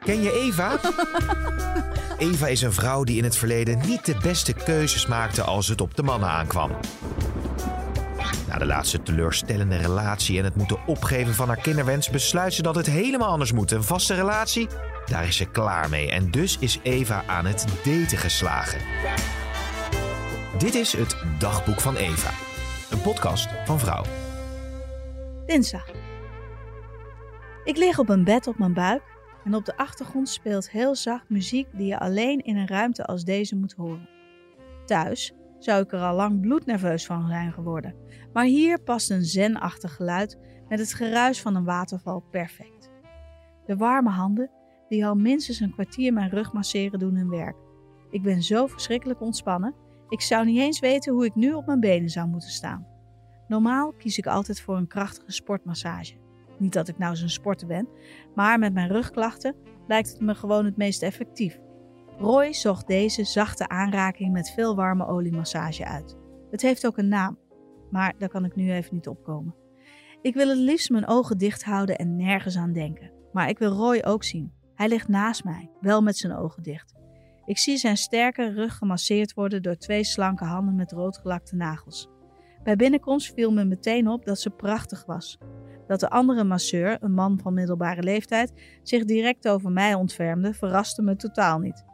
Ken je Eva? Eva is een vrouw die in het verleden niet de beste keuzes maakte als het op de mannen aankwam. Na de laatste teleurstellende relatie en het moeten opgeven van haar kinderwens besluit ze dat het helemaal anders moet. Een vaste relatie, daar is ze klaar mee. En dus is Eva aan het daten geslagen. Dit is het Dagboek van Eva, een podcast van Vrouw. Dinsdag. Ik lig op een bed op mijn buik en op de achtergrond speelt heel zacht muziek die je alleen in een ruimte als deze moet horen. Thuis zou ik er al lang bloednerveus van zijn geworden, maar hier past een zenachtig geluid met het geruis van een waterval perfect. De warme handen, die al minstens een kwartier mijn rug masseren, doen hun werk. Ik ben zo verschrikkelijk ontspannen, ik zou niet eens weten hoe ik nu op mijn benen zou moeten staan. Normaal kies ik altijd voor een krachtige sportmassage. Niet dat ik nou zo'n sporter ben, maar met mijn rugklachten lijkt het me gewoon het meest effectief. Roy zocht deze zachte aanraking met veel warme oliemassage uit. Het heeft ook een naam, maar daar kan ik nu even niet opkomen. Ik wil het liefst mijn ogen dicht houden en nergens aan denken. Maar ik wil Roy ook zien. Hij ligt naast mij, wel met zijn ogen dicht. Ik zie zijn sterke rug gemasseerd worden door twee slanke handen met roodgelakte nagels. Bij binnenkomst viel me meteen op dat ze prachtig was. Dat de andere masseur, een man van middelbare leeftijd, zich direct over mij ontfermde, verraste me totaal niet.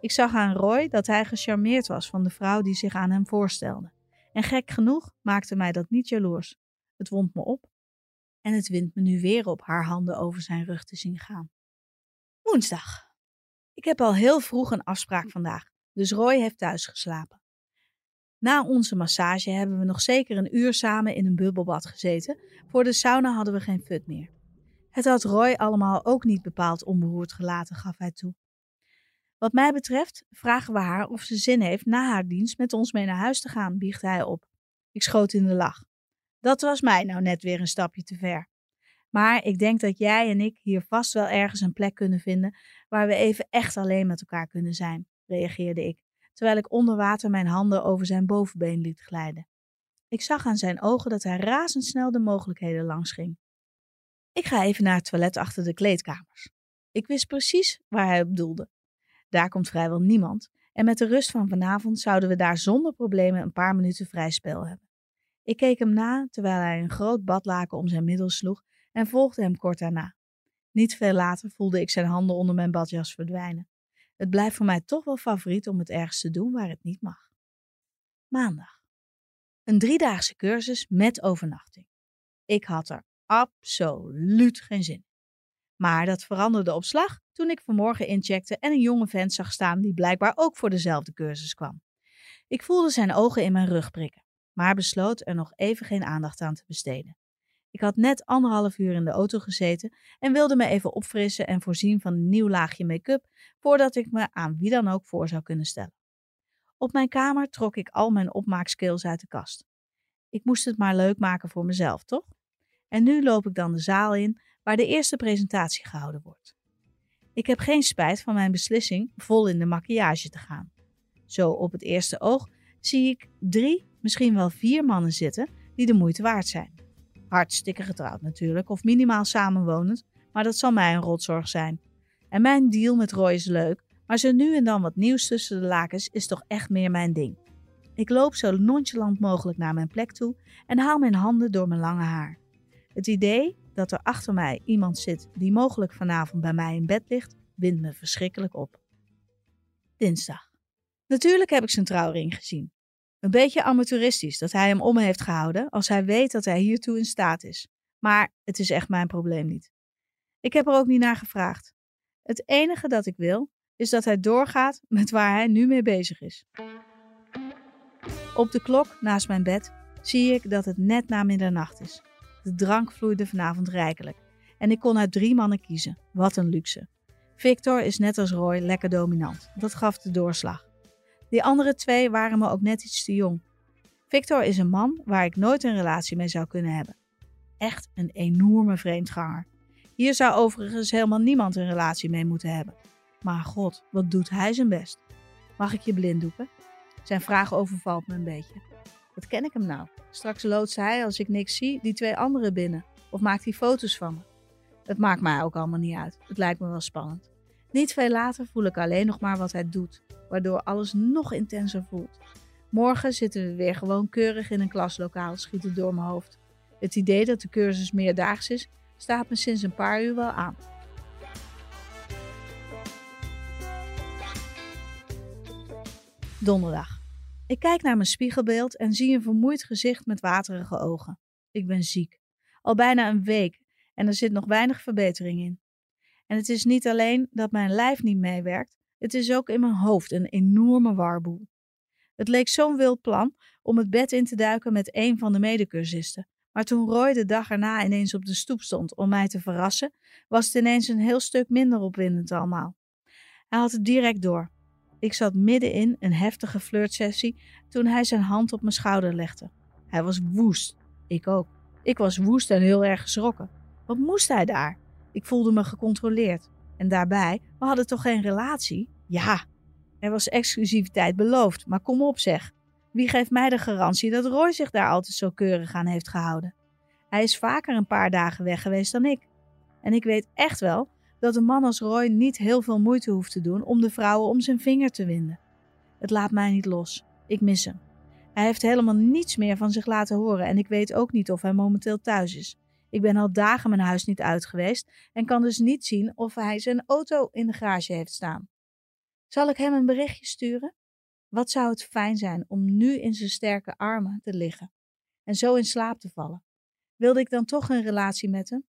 Ik zag aan Roy dat hij gecharmeerd was van de vrouw die zich aan hem voorstelde. En gek genoeg maakte mij dat niet jaloers. Het wond me op. En het wint me nu weer op haar handen over zijn rug te zien gaan. Woensdag. Ik heb al heel vroeg een afspraak vandaag, dus Roy heeft thuis geslapen. Na onze massage hebben we nog zeker een uur samen in een bubbelbad gezeten. Voor de sauna hadden we geen fut meer. Het had Roy allemaal ook niet bepaald onberoerd gelaten, gaf hij toe. Wat mij betreft vragen we haar of ze zin heeft na haar dienst met ons mee naar huis te gaan, biegt hij op. Ik schoot in de lach. Dat was mij nou net weer een stapje te ver. Maar ik denk dat jij en ik hier vast wel ergens een plek kunnen vinden waar we even echt alleen met elkaar kunnen zijn, reageerde ik, terwijl ik onder water mijn handen over zijn bovenbeen liet glijden. Ik zag aan zijn ogen dat hij razendsnel de mogelijkheden langs ging. Ik ga even naar het toilet achter de kleedkamers. Ik wist precies waar hij op doelde. Daar komt vrijwel niemand en met de rust van vanavond zouden we daar zonder problemen een paar minuten vrij spel hebben. Ik keek hem na terwijl hij een groot badlaken om zijn middel sloeg en volgde hem kort daarna. Niet veel later voelde ik zijn handen onder mijn badjas verdwijnen. Het blijft voor mij toch wel favoriet om het ergens te doen waar het niet mag. Maandag. Een driedaagse cursus met overnachting. Ik had er absoluut geen zin in. Maar dat veranderde op slag toen ik vanmorgen incheckte en een jonge vent zag staan die blijkbaar ook voor dezelfde cursus kwam. Ik voelde zijn ogen in mijn rug prikken, maar besloot er nog even geen aandacht aan te besteden. Ik had net anderhalf uur in de auto gezeten en wilde me even opfrissen en voorzien van een nieuw laagje make-up voordat ik me aan wie dan ook voor zou kunnen stellen. Op mijn kamer trok ik al mijn opmaakskills uit de kast. Ik moest het maar leuk maken voor mezelf, toch? En nu loop ik dan de zaal in waar de eerste presentatie gehouden wordt. Ik heb geen spijt van mijn beslissing vol in de maquillage te gaan. Zo op het eerste oog zie ik drie, misschien wel vier mannen zitten die de moeite waard zijn. Hartstikke getrouwd natuurlijk, of minimaal samenwonend, maar dat zal mij een rotzorg zijn. En mijn deal met Roy is leuk, maar zo nu en dan wat nieuws tussen de lakens is toch echt meer mijn ding. Ik loop zo nonchalant mogelijk naar mijn plek toe en haal mijn handen door mijn lange haar. Het idee dat er achter mij iemand zit die mogelijk vanavond bij mij in bed ligt, windt me verschrikkelijk op. Dinsdag. Natuurlijk heb ik zijn trouwring gezien. Een beetje amateuristisch dat hij hem om heeft gehouden als hij weet dat hij hiertoe in staat is. Maar het is echt mijn probleem niet. Ik heb er ook niet naar gevraagd. Het enige dat ik wil is dat hij doorgaat met waar hij nu mee bezig is. Op de klok naast mijn bed zie ik dat het net na middernacht is. De drank vloeide vanavond rijkelijk. En ik kon uit drie mannen kiezen. Wat een luxe. Victor is net als Roy lekker dominant. Dat gaf de doorslag. Die andere twee waren me ook net iets te jong. Victor is een man waar ik nooit een relatie mee zou kunnen hebben. Echt een enorme vreemdganger. Hier zou overigens helemaal niemand een relatie mee moeten hebben. Maar god, wat doet hij zijn best. Mag ik je blinddoeken? Zijn vraag overvalt me een beetje. Wat ken ik hem nou? Straks loodst hij, als ik niks zie, die twee anderen binnen. Of maakt hij foto's van me. Het maakt mij ook allemaal niet uit. Het lijkt me wel spannend. Niet veel later voel ik alleen nog maar wat hij doet, waardoor alles nog intenser voelt. Morgen zitten we weer gewoon keurig in een klaslokaal, schiet het door mijn hoofd. Het idee dat de cursus meerdaags is, staat me sinds een paar uur wel aan. Donderdag. Ik kijk naar mijn spiegelbeeld en zie een vermoeid gezicht met waterige ogen. Ik ben ziek. Al bijna een week en er zit nog weinig verbetering in. En het is niet alleen dat mijn lijf niet meewerkt, het is ook in mijn hoofd een enorme warboel. Het leek zo'n wild plan om het bed in te duiken met een van de medecursisten. Maar toen Roy de dag erna ineens op de stoep stond om mij te verrassen, was het ineens een heel stuk minder opwindend allemaal. Hij had het direct door. Ik zat middenin een heftige flirtsessie toen hij zijn hand op mijn schouder legde. Hij was woest. Ik ook. Ik was woest en heel erg geschrokken. Wat moest hij daar? Ik voelde me gecontroleerd. En daarbij, we hadden toch geen relatie? Ja, er was exclusiviteit beloofd, maar kom op zeg. Wie geeft mij de garantie dat Roy zich daar altijd zo keurig aan heeft gehouden? Hij is vaker een paar dagen weg geweest dan ik. En ik weet echt wel dat een man als Roy niet heel veel moeite hoeft te doen om de vrouwen om zijn vinger te winden. Het laat mij niet los. Ik mis hem. Hij heeft helemaal niets meer van zich laten horen en ik weet ook niet of hij momenteel thuis is. Ik ben al dagen mijn huis niet uit geweest en kan dus niet zien of hij zijn auto in de garage heeft staan. Zal ik hem een berichtje sturen? Wat zou het fijn zijn om nu in zijn sterke armen te liggen en zo in slaap te vallen? Wilde ik dan toch een relatie met hem?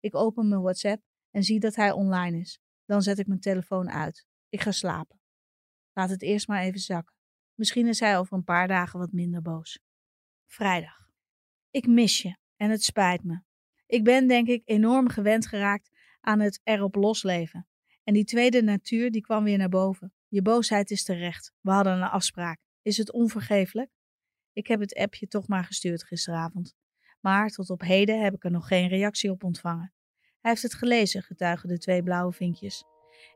Ik open mijn WhatsApp en zie dat hij online is. Dan zet ik mijn telefoon uit. Ik ga slapen. Laat het eerst maar even zakken. Misschien is hij over een paar dagen wat minder boos. Vrijdag. Ik mis je en het spijt me. Ik ben denk ik enorm gewend geraakt aan het erop losleven. En die tweede natuur die kwam weer naar boven. Je boosheid is terecht. We hadden een afspraak. Is het onvergeeflijk? Ik heb het appje toch maar gestuurd gisteravond. Maar tot op heden heb ik er nog geen reactie op ontvangen. Hij heeft het gelezen, getuigen de twee blauwe vinkjes.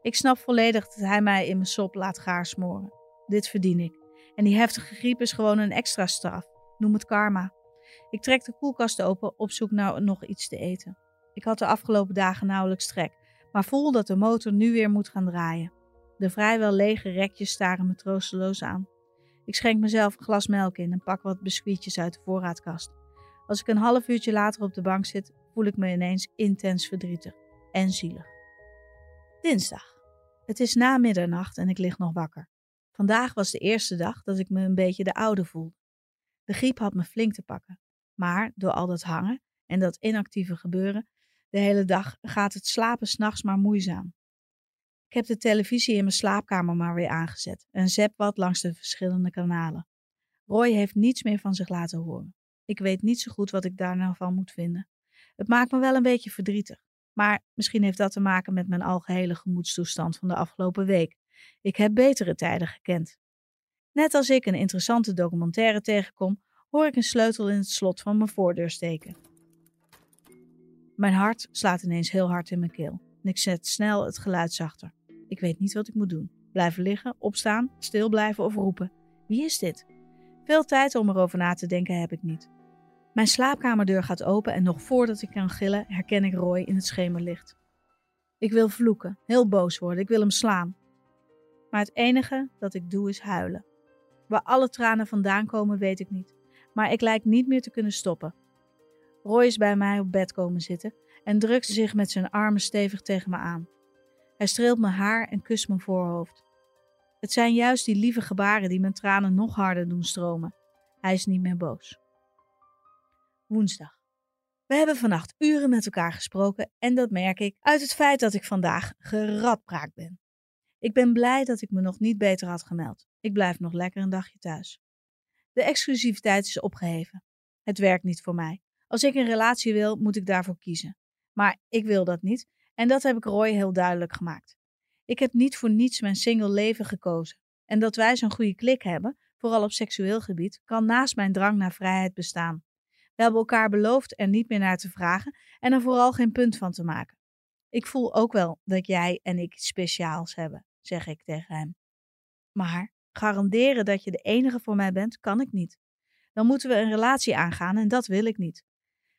Ik snap volledig dat hij mij in mijn sop laat gaarsmoren. Dit verdien ik. En die heftige griep is gewoon een extra straf. Noem het karma. Ik trek de koelkast open op zoek naar nog iets te eten. Ik had de afgelopen dagen nauwelijks trek, maar voel dat de motor nu weer moet gaan draaien. De vrijwel lege rekjes staren me troosteloos aan. Ik schenk mezelf een glas melk in en pak wat biscuitjes uit de voorraadkast. Als ik een half uurtje later op de bank zit, voel ik me ineens intens verdrietig en zielig. Dinsdag. Het is na middernacht en ik lig nog wakker. Vandaag was de eerste dag dat ik me een beetje de oude voelde. De griep had me flink te pakken. Maar door al dat hangen en dat inactieve gebeuren, de hele dag gaat het slapen s'nachts maar moeizaam. Ik heb de televisie in mijn slaapkamer maar weer aangezet en zep wat langs de verschillende kanalen. Roy heeft niets meer van zich laten horen. Ik weet niet zo goed wat ik daar nou van moet vinden. Het maakt me wel een beetje verdrietig. Maar misschien heeft dat te maken met mijn algehele gemoedstoestand van de afgelopen week. Ik heb betere tijden gekend. Net als ik een interessante documentaire tegenkom, hoor ik een sleutel in het slot van mijn voordeur steken. Mijn hart slaat ineens heel hard in mijn keel en ik zet snel het geluid zachter. Ik weet niet wat ik moet doen. Blijven liggen, opstaan, stil blijven of roepen. Wie is dit? Veel tijd om erover na te denken heb ik niet. Mijn slaapkamerdeur gaat open en nog voordat ik kan gillen herken ik Roy in het schemerlicht. Ik wil vloeken, heel boos worden, ik wil hem slaan. Maar het enige dat ik doe is huilen. Waar alle tranen vandaan komen weet ik niet, maar ik lijk niet meer te kunnen stoppen. Roy is bij mij op bed komen zitten en drukt zich met zijn armen stevig tegen me aan. Hij streelt mijn haar en kust mijn voorhoofd. Het zijn juist die lieve gebaren die mijn tranen nog harder doen stromen. Hij is niet meer boos. Woensdag. We hebben vannacht uren met elkaar gesproken en dat merk ik uit het feit dat ik vandaag geradpraakt ben. Ik ben blij dat ik me nog niet beter had gemeld. Ik blijf nog lekker een dagje thuis. De exclusiviteit is opgeheven. Het werkt niet voor mij. Als ik een relatie wil, moet ik daarvoor kiezen. Maar ik wil dat niet en dat heb ik Roy heel duidelijk gemaakt. Ik heb niet voor niets mijn single leven gekozen. En dat wij zo'n goede klik hebben, vooral op seksueel gebied, kan naast mijn drang naar vrijheid bestaan. We hebben elkaar beloofd er niet meer naar te vragen en er vooral geen punt van te maken. Ik voel ook wel dat jij en ik iets speciaals hebben, zeg ik tegen hem. Maar garanderen dat je de enige voor mij bent, kan ik niet. Dan moeten we een relatie aangaan en dat wil ik niet.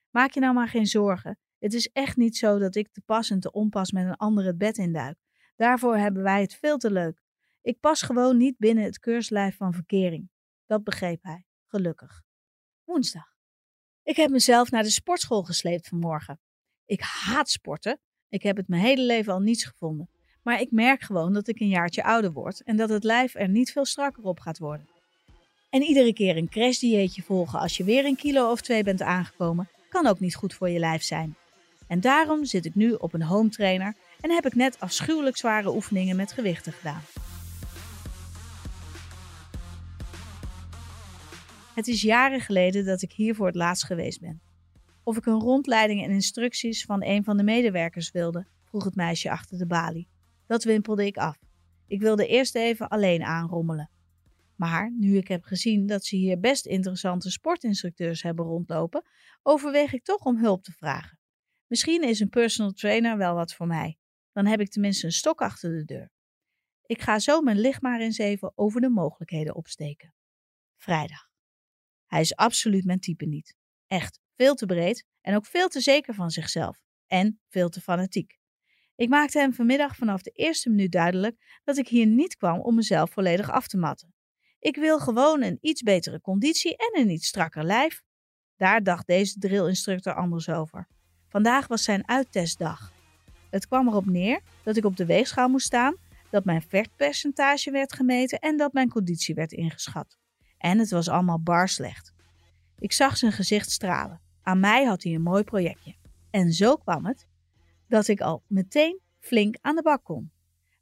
Maak je nou maar geen zorgen. Het is echt niet zo dat ik te pas en te onpas met een ander het bed induik. Daarvoor hebben wij het veel te leuk. Ik pas gewoon niet binnen het keurslijf van verkering. Dat begreep hij, gelukkig. Woensdag. Ik heb mezelf naar de sportschool gesleept vanmorgen. Ik haat sporten. Ik heb het mijn hele leven al niets gevonden. Maar ik merk gewoon dat ik een jaartje ouder word en dat het lijf er niet veel strakker op gaat worden. En iedere keer een crashdieetje volgen als je weer een kilo of twee bent aangekomen, kan ook niet goed voor je lijf zijn. En daarom zit ik nu op een home trainer en heb ik net afschuwelijk zware oefeningen met gewichten gedaan. Het is jaren geleden dat ik hier voor het laatst geweest ben. Of ik een rondleiding en instructies van een van de medewerkers wilde, vroeg het meisje achter de balie. Dat wimpelde ik af. Ik wilde eerst even alleen aanrommelen. Maar nu ik heb gezien dat ze hier best interessante sportinstructeurs hebben rondlopen, overweeg ik toch om hulp te vragen. Misschien is een personal trainer wel wat voor mij. Dan heb ik tenminste een stok achter de deur. Ik ga zo mijn licht maar eens even over de mogelijkheden opsteken. Vrijdag. Hij is absoluut mijn type niet. Echt veel te breed en ook veel te zeker van zichzelf. En veel te fanatiek. Ik maakte hem vanmiddag vanaf de eerste minuut duidelijk dat ik hier niet kwam om mezelf volledig af te matten. Ik wil gewoon een iets betere conditie en een iets strakker lijf. Daar dacht deze drillinstructor anders over. Vandaag was zijn uittestdag. Het kwam erop neer dat ik op de weegschaal moest staan, dat mijn vetpercentage werd gemeten en dat mijn conditie werd ingeschat. En het was allemaal bar slecht. Ik zag zijn gezicht stralen. Aan mij had hij een mooi projectje. En zo kwam het dat ik al meteen flink aan de bak kon.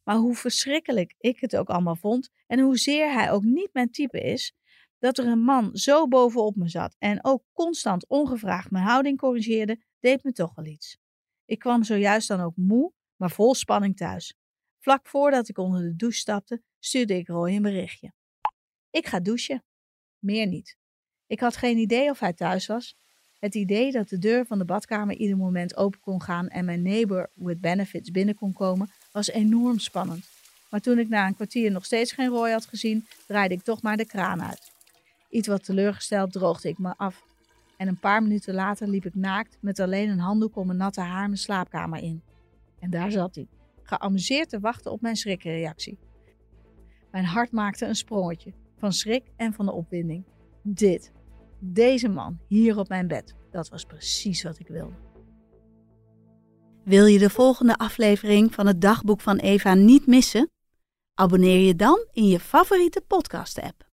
Maar hoe verschrikkelijk ik het ook allemaal vond en hoezeer hij ook niet mijn type is, dat er een man zo bovenop me zat en ook constant ongevraagd mijn houding corrigeerde, deed me toch wel iets. Ik kwam zojuist dan ook moe, maar vol spanning thuis. Vlak voordat ik onder de douche stapte, stuurde ik Roy een berichtje. Ik ga douchen. Meer niet. Ik had geen idee of hij thuis was. Het idee dat de deur van de badkamer ieder moment open kon gaan en mijn neighbor with benefits binnen kon komen, was enorm spannend. Maar toen ik na een kwartier nog steeds geen Roy had gezien, draaide ik toch maar de kraan uit. Iets wat teleurgesteld droogde ik me af. En een paar minuten later liep ik naakt met alleen een handdoek om mijn natte haar mijn slaapkamer in. En daar zat hij, geamuseerd te wachten op mijn schrikreactie. Mijn hart maakte een sprongetje, van schrik en van de opwinding. Dit, deze man, hier op mijn bed, dat was precies wat ik wilde. Wil je de volgende aflevering van het dagboek van Eva niet missen? Abonneer je dan in je favoriete podcast-app.